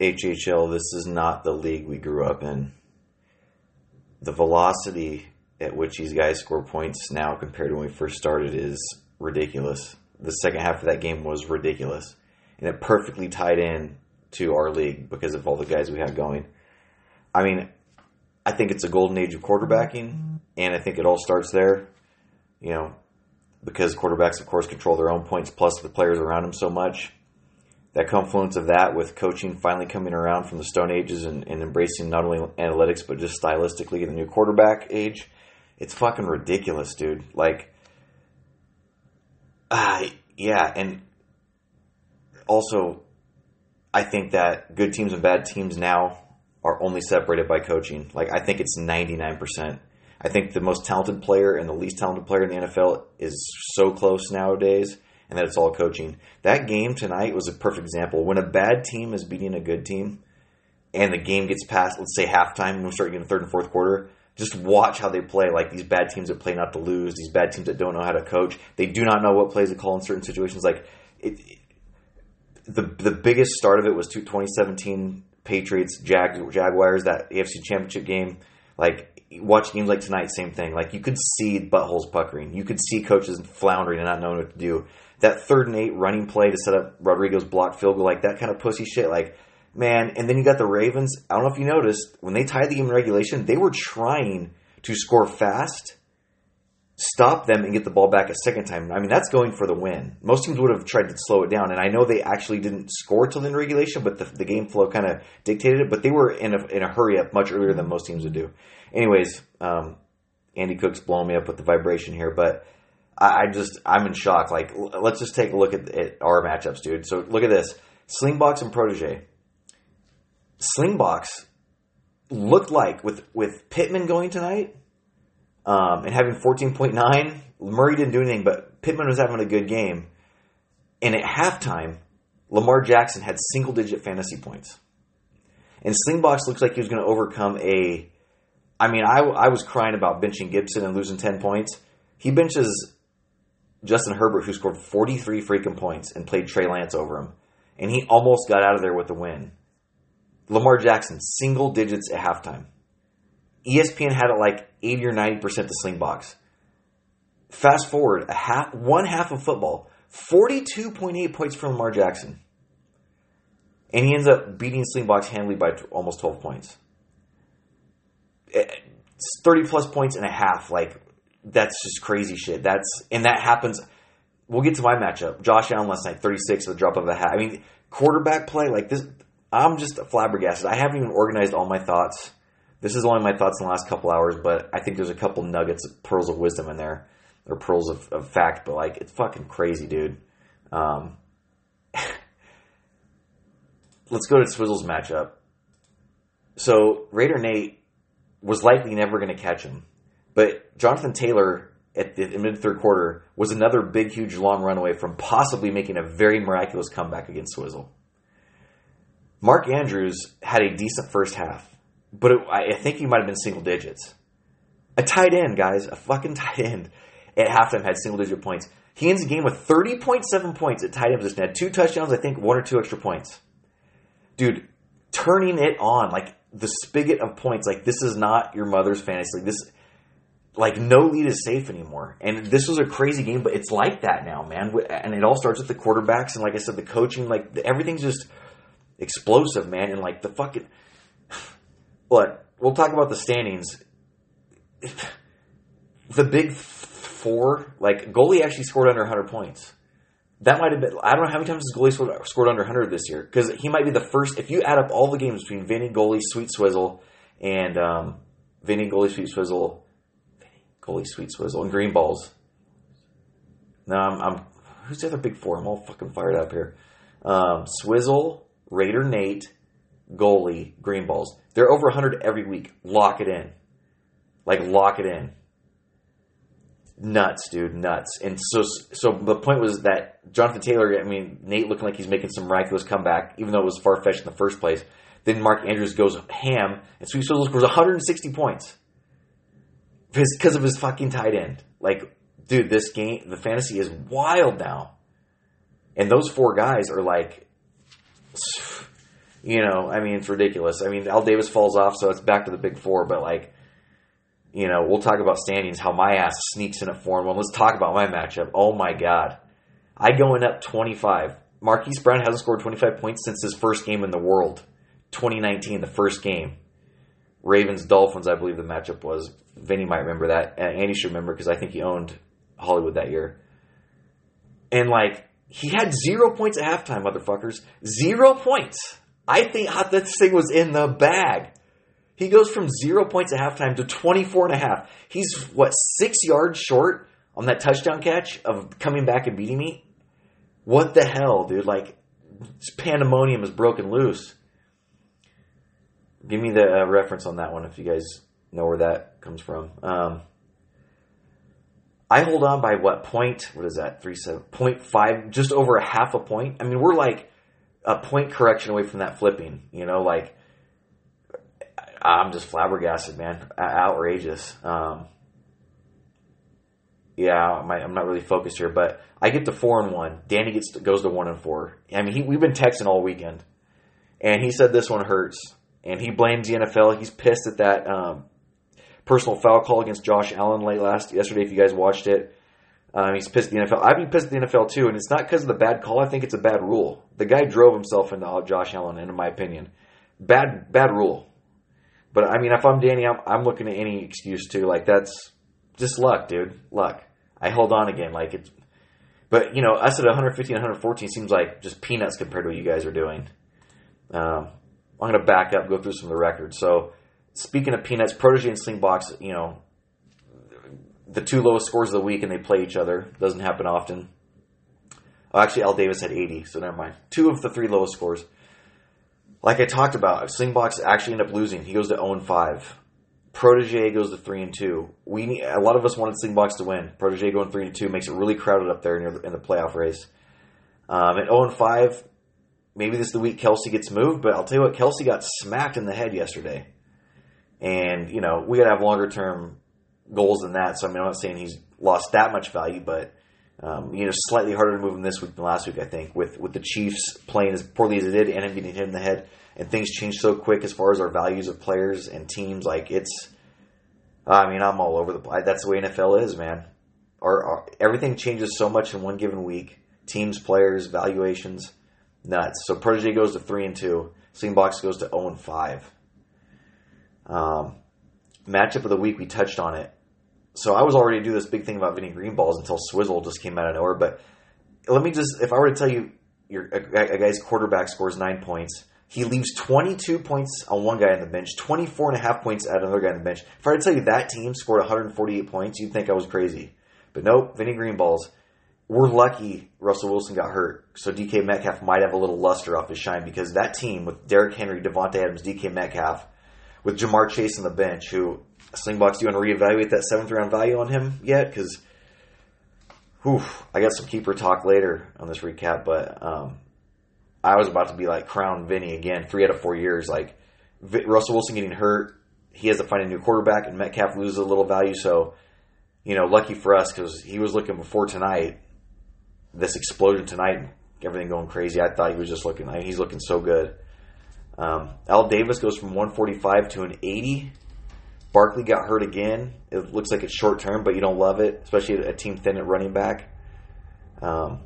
HHL, this is not the league we grew up in. The velocity at which these guys score points now compared to when we first started is ridiculous. The second half of that game was ridiculous. And it perfectly tied in to our league because of all the guys we had going. I mean, I think it's a golden age of quarterbacking, and I think it all starts there. You know, because quarterbacks, of course, control their own points plus the players around them so much. That confluence of that with coaching finally coming around from the Stone Ages and, and embracing not only analytics but just stylistically in the new quarterback age, it's fucking ridiculous, dude. Like, uh, yeah, and also, I think that good teams and bad teams now are only separated by coaching. Like, I think it's 99%. I think the most talented player and the least talented player in the NFL is so close nowadays, and that it's all coaching. That game tonight was a perfect example. When a bad team is beating a good team, and the game gets past, let's say halftime, and we start getting third and fourth quarter, just watch how they play. Like these bad teams that play not to lose, these bad teams that don't know how to coach, they do not know what plays to call in certain situations. Like it, the the biggest start of it was 2017 Patriots Jag, Jaguars that AFC Championship game. Like watch games like tonight, same thing. Like you could see buttholes puckering. You could see coaches floundering and not knowing what to do. That third and eight running play to set up Rodrigo's block field goal, like that kind of pussy shit. Like man, and then you got the Ravens. I don't know if you noticed when they tied the game in regulation, they were trying to score fast, stop them, and get the ball back a second time. I mean, that's going for the win. Most teams would have tried to slow it down, and I know they actually didn't score till the regulation, but the, the game flow kind of dictated it. But they were in a in a hurry up much earlier than most teams would do. Anyways, um, Andy Cook's blowing me up with the vibration here, but. I just I'm in shock. Like, let's just take a look at, at our matchups, dude. So look at this: Slingbox and Protege. Slingbox looked like with with Pittman going tonight um, and having 14.9, Murray didn't do anything, but Pittman was having a good game. And at halftime, Lamar Jackson had single digit fantasy points. And Slingbox looks like he was going to overcome a. I mean, I, I was crying about benching Gibson and losing 10 points. He benches Justin Herbert, who scored 43 freaking points and played Trey Lance over him. And he almost got out of there with the win. Lamar Jackson, single digits at halftime. ESPN had it like 80 or 90% to Slingbox. Fast forward a half, one half of football, 42.8 points from Lamar Jackson. And he ends up beating Slingbox handily by almost 12 points. Eh, 30 plus points and a half. Like, that's just crazy shit. That's, and that happens. We'll get to my matchup. Josh Allen last night, 36 at the drop of a hat. I mean, quarterback play, like this, I'm just flabbergasted. I haven't even organized all my thoughts. This is only my thoughts in the last couple hours, but I think there's a couple nuggets, pearls of wisdom in there, or pearls of, of fact. But like, it's fucking crazy, dude. Um, let's go to Swizzle's matchup. So Raider Nate was likely never going to catch him, but Jonathan Taylor at the mid third quarter was another big, huge, long runaway from possibly making a very miraculous comeback against Swizzle. Mark Andrews had a decent first half, but it, I think he might have been single digits. A tight end, guys, a fucking tight end at halftime had single digit points. He ends the game with 30.7 points at tight end position. Had two touchdowns, I think one or two extra points. Dude, turning it on, like the spigot of points, like this is not your mother's fantasy. This, like no lead is safe anymore. And this was a crazy game, but it's like that now, man. And it all starts with the quarterbacks and, like I said, the coaching. Like everything's just explosive, man. And like the fucking but we'll talk about the standings. The big four, like goalie actually scored under 100 points. That might have been. I don't know how many times has goalie scored, scored under 100 this year because he might be the first. If you add up all the games between Vinny, goalie, Sweet Swizzle, and um, Vinny, goalie, Sweet Swizzle, Goalie, Sweet Swizzle, and Green Balls. Now I'm, I'm who's the other big four? I'm all fucking fired up here. Um, Swizzle, Raider Nate, goalie, green balls. They're over 100 every week. Lock it in. Like, lock it in. Nuts, dude, nuts. And so, so the point was that Jonathan Taylor, I mean, Nate looking like he's making some miraculous comeback, even though it was far fetched in the first place. Then Mark Andrews goes ham, and Sweet Swizzle scores 160 points because of his fucking tight end. Like, dude, this game, the fantasy is wild now. And those four guys are like You know, I mean, it's ridiculous. I mean, Al Davis falls off, so it's back to the big four. But like, you know, we'll talk about standings. How my ass sneaks in at four and one. Let's talk about my matchup. Oh my god, I going up twenty five. Marquise Brown hasn't scored twenty five points since his first game in the world, twenty nineteen, the first game. Ravens Dolphins, I believe the matchup was. Vinny might remember that. Andy should remember because I think he owned Hollywood that year. And like he had zero points at halftime, motherfuckers. Zero points. I think this thing was in the bag. He goes from zero points at halftime to 24 and a half. He's, what, six yards short on that touchdown catch of coming back and beating me? What the hell, dude? Like, pandemonium is broken loose. Give me the uh, reference on that one if you guys know where that comes from. Um, I hold on by what point? What is that? Three seven point five, just over a half a point. I mean, we're like a point correction away from that flipping. You know, like I'm just flabbergasted, man. Outrageous. Um, yeah, I'm not really focused here, but I get to four and one. Danny gets to, goes to one and four. I mean, he, we've been texting all weekend, and he said this one hurts, and he blames the NFL. He's pissed at that um, personal foul call against Josh Allen late last yesterday. If you guys watched it, um, he's pissed at the NFL. I've been pissed at the NFL too, and it's not because of the bad call. I think it's a bad rule. The guy drove himself into Josh Allen, in my opinion. Bad, bad rule. But I mean, if I'm Danny, I'm, I'm looking at any excuse too. Like that's just luck, dude. Luck. I hold on again. Like it's, but you know, us at 115, 114 seems like just peanuts compared to what you guys are doing. Um, I'm going to back up, go through some of the records. So speaking of peanuts, Protege and Slingbox, you know, the two lowest scores of the week and they play each other. Doesn't happen often. Oh, actually, Al Davis had 80, so never mind. Two of the three lowest scores. Like I talked about, Slingbox actually ended up losing. He goes to 0 and 5. Protege goes to 3 and 2. We need, a lot of us wanted Slingbox to win. Protege going 3 and 2 makes it really crowded up there in the playoff race. Um, at 0 5, maybe this is the week Kelce gets moved, but I'll tell you what, Kelce got smacked in the head yesterday. And, you know, we got to have longer term goals than that. So, I mean, I'm not saying he's lost that much value, but, um, you know, slightly harder to move him this week than last week, I think, with, with the Chiefs playing as poorly as they did and him getting hit in the head. And things change so quick as far as our values of players and teams. Like, it's, I mean, I'm all over the place. That's the way NFL is, man. Our, our, everything changes so much in one given week. Teams, players, valuations, nuts. So Protege goes to three and two. Slingbox goes to zero oh and five. Um, matchup of the week, we touched on it. So I was already do this big thing about Vinny Green balls until Swizzle just came out of nowhere. But let me just, if I were to tell you, your a, a guy's quarterback scores nine points, he leaves 22 points on one guy on the bench, 24 and a half points at another guy on the bench. If I were to tell you that team scored 148 points, you'd think I was crazy. But nope, Vinny Green balls. We're lucky Russell Wilson got hurt, so DK Metcalf might have a little luster off his shine because that team with Derrick Henry, Davante Adams, DK Metcalf, with Ja'Marr Chase on the bench, who Slingbox, do you want to reevaluate that seventh round value on him yet? Because, I got some keeper talk later on this recap, but um, I was about to be like crown Vinny again, three out of four years. Like Russell Wilson getting hurt, he has to find a new quarterback, and Metcalf loses a little value. So, you know, lucky for us because he was looking before tonight, this explosion tonight, everything going crazy. I thought he was just looking, he's looking so good. Um, Al Davis goes from 145 to an 80. Barkley got hurt again. It looks like it's short term, but you don't love it, especially a team thin at running back. Um,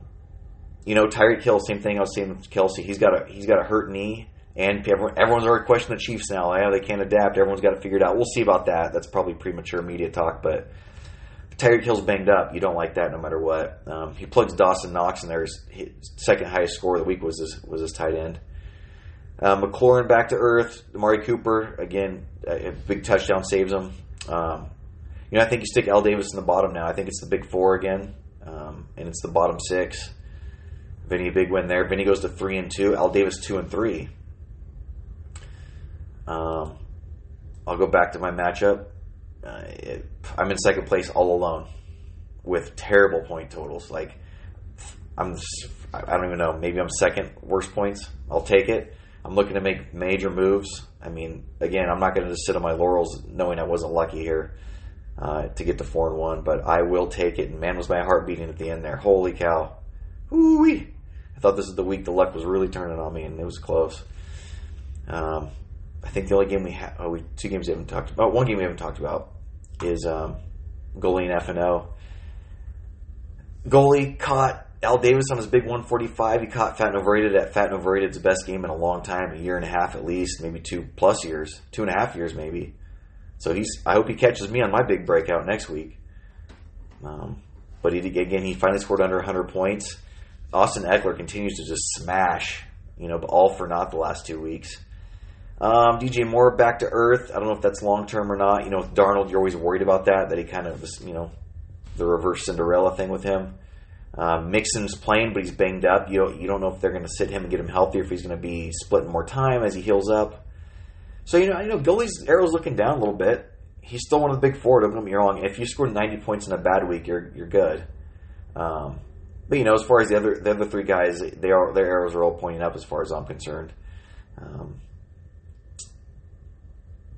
you know, Tyreek Hill, same thing I was saying Kelce. He's got a he's got a hurt knee, and everyone, everyone's already questioning the Chiefs now. Yeah, they can't adapt. Everyone's got to figure it out. We'll see about that. That's probably premature media talk, but Tyreek Hill's banged up. You don't like that, no matter what. Um, he plugs Dawson Knox in there. His, second highest score of the week was his was his tight end. Uh, McLaurin back to earth. Amari Cooper again, a big touchdown saves him. Um, you know, I think you stick Al Davis in the bottom now. I think it's the big four again, um, and it's the bottom six. Vinny, a big win there. Vinny goes to three and two. Al Davis two and three. Um, I'll go back to my matchup. Uh, it, I'm in second place all alone with terrible point totals. Like I'm, I don't even know. Maybe I'm second worst points. I'll take it. I'm looking to make major moves. I mean, again, I'm not going to just sit on my laurels knowing I wasn't lucky here uh, to get to four and one, but I will take it. And man, was my heart beating at the end there. Holy cow! Ooh-wee. I thought this was the week the luck was really turning on me, and it was close. Um, I think the only game we have, oh, we two games we haven't talked about. One game we haven't talked about is um, goalie F and O. Goalie caught Al Davis on his big 145. He caught Fat and Overrated at Fat and Overrated's best game in a long time, a year and a half at least, maybe two plus years, two and a half years maybe. So he's. I hope he catches me on my big breakout next week. Um, but he again, he finally scored under 100 points. Austin Ekeler continues to just smash, you know, all for naught the last two weeks. Um, DJ Moore back to earth. I don't know if that's long term or not. You know, with Darnold, you're always worried about that, that he kind of, you know, the reverse Cinderella thing with him. Um, Mixon's playing, but he's banged up. You don't, you don't know if they're going to sit him and get him healthy, if he's going to be splitting more time as he heals up. So you know, you know, goalie's arrow's looking down a little bit. He's still one of the big four. Don't get me wrong. If you score 90 points in a bad week, you're you're good. Um, but you know, as far as the other the other three guys, they are their arrows are all pointing up as far as I'm concerned. Um,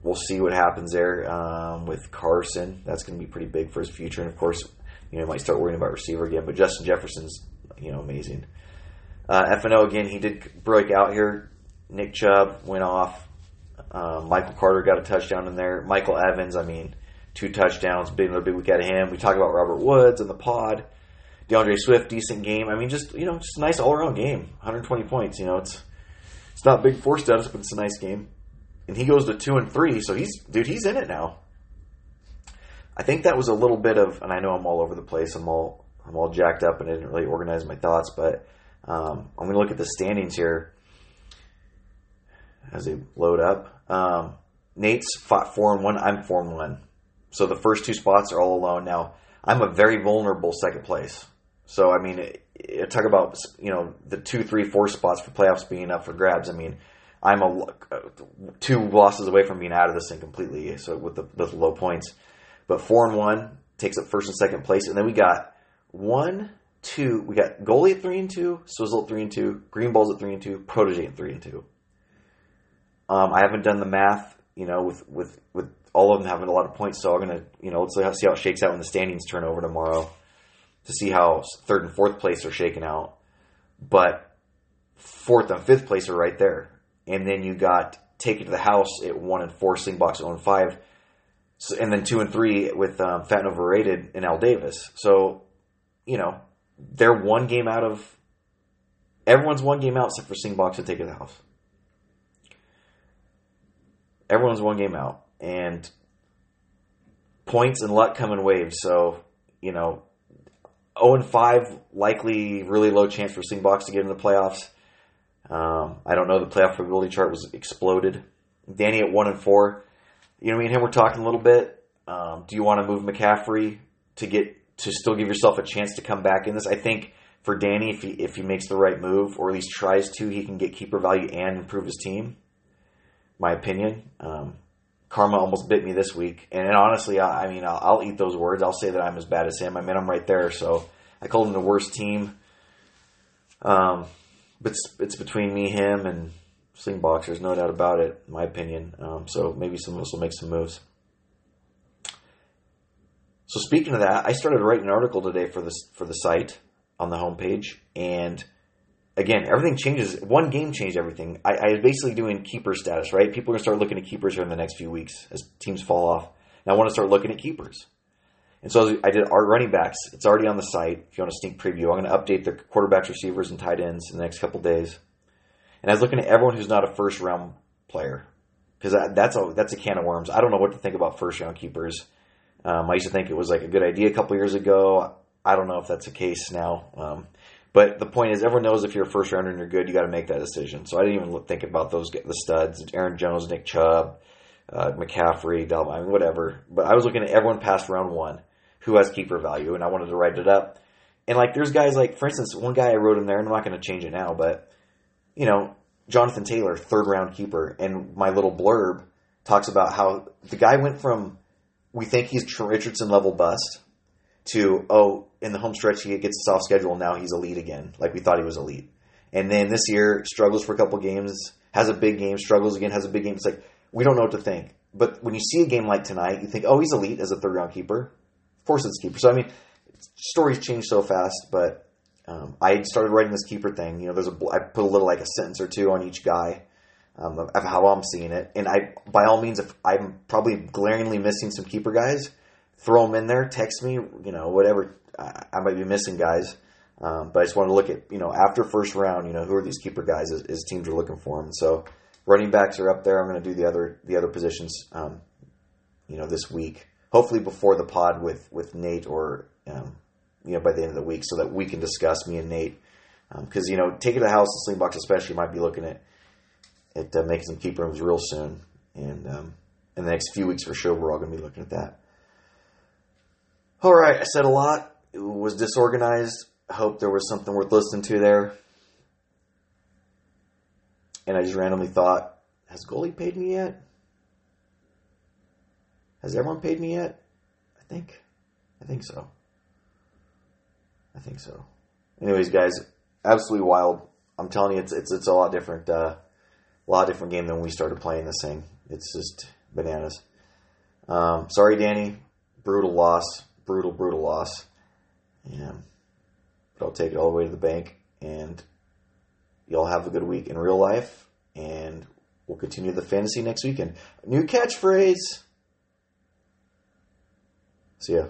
we'll see what happens there um, with Carson. That's going to be pretty big for his future, and of course, you know, might start worrying about receiver again. But Justin Jefferson's you know amazing. Uh, FNO again, he did break out here. Nick Chubb went off. Uh, Michael Carter got a touchdown in there. Michael Evans, I mean, two touchdowns. Big another big week out of him. We talk about Robert Woods and the pod. D'Andre Swift, decent game. I mean, just you know, just a nice all around game. 120 points. You know, it's it's not big four status, but it's a nice game and he goes to two and three. So he's dude, he's in it now. I think that was a little bit of, and I know I'm all over the place. I'm all I'm all jacked up, and I didn't really organize my thoughts. But um, I'm going to look at the standings here as they load up. Um, Nate's fought four and one. I'm four and one. So the first two spots are all alone. Now I'm a very vulnerable second place. So I mean, it, it, talk about you know the two, three, four spots for playoffs being up for grabs. I mean, I'm a two losses away from being out of this thing completely. So with the with low points, but four and one takes up first and second place, and then we got one, two. We got goalie at three and two, Swizzle at three and two, Green Balls at three and two, Protege at three and two. Um, I haven't done the math, you know, with with with all of them having a lot of points. So I'm gonna, you know, let's see how it shakes out when the standings turn over tomorrow to see how third and fourth place are shaking out. But fourth and fifth place are right there and then you got Take It to the House at one and four, Slingbox 0 and five, so, and then two and three with um, Fat and Overrated and Al Davis. So, you know, they're one game out of everyone's one game out except for Slingbox and Take It to the House. Everyone's one game out, and points and luck come in waves. So, you know, 0 and 5, likely really low chance for Slingbox to get in the playoffs. Um, I don't know. The playoff probability chart was exploded. Danny at one and four. You know, me and him were talking a little bit. Um, do you want to move McCaffrey to get to still give yourself a chance to come back in this? I think for Danny, if he if he makes the right move or at least tries to, he can get keeper value and improve his team. My opinion. Um, karma almost bit me this week, and, and honestly, I, I mean, I'll, I'll, eat those words. I'll say that I'm as bad as him. I mean, I'm right there. So I called him the worst team. Um, it's, it's between me, him, and. There's no doubt about it, in my opinion. Um, so maybe some of us will make some moves. So speaking of that, I started writing an article today for this for the site on the homepage, and again, everything changes. One game changed everything. I, I was basically doing keeper status, right? People are gonna start looking at keepers here in the next few weeks as teams fall off. And I want to start looking at keepers. And so I did our running backs. It's already on the site. If you want a sneak preview, I'm going to update the quarterbacks, receivers, and tight ends in the next couple days. And I was looking at everyone who's not a first round player because that's a that's a can of worms. I don't know what to think about first round keepers. Um, I used to think it was like a good idea a couple years ago. I don't know if that's the case now. Um, but the point is, everyone knows if you're a first rounder and you're good, you got to make that decision. So I didn't even think about those the studs: Aaron Jones, Nick Chubb, uh, McCaffrey, Dalvin, I mean, whatever. But I was looking at everyone past round one who has keeper value, and I wanted to write it up. And like, there's guys like, for instance, one guy I wrote in there, and I'm not going to change it now, but you know, Jonathan Taylor, third round keeper, and my little blurb talks about how the guy went from we think he's Richardson level bust to oh, in the home stretch he gets a soft schedule, now he's elite again, like we thought he was elite. And then this year struggles for a couple games, has a big game, struggles again, has a big game. It's like we don't know what to think. But when you see a game like tonight, you think, oh, he's elite as a third round keeper. Course, it's keeper. So I mean, stories change so fast. But um, I started writing this keeper thing. You know, there's a I put a little like a sentence or two on each guy um, of, of how I'm seeing it. And I, by all means, if I'm probably glaringly missing some keeper guys, throw them in there. Text me, you know, whatever. I, I might be missing guys, um, but I just want to look at you know after first round, you know, who are these keeper guys as, as teams are looking for them. So running backs are up there. I'm going to do the other the other positions, um, you know, this week. Hopefully before the pod with with Nate or um, you know by the end of the week, so that we can discuss me and Nate. Because you know, taking the house, the Slingbox especially, might be looking at at uh, making some keep rooms real soon, and um, in the next few weeks for sure, we're all going to be looking at that. All right, I said a lot. It was disorganized. I hope there was something worth listening to there. And I just randomly thought, has goalie paid me yet? Has everyone paid me yet? I think. I think so. I think so. Anyways, guys, absolutely wild. I'm telling you, it's it's it's a lot different. Uh, a lot different game than when we started playing this thing. It's just bananas. Um, sorry, Danny. Brutal loss. Brutal, brutal loss. Yeah. But I'll take it all the way to the bank. And y'all have a good week in real life. And we'll continue the fantasy next weekend. New catchphrase. See ya.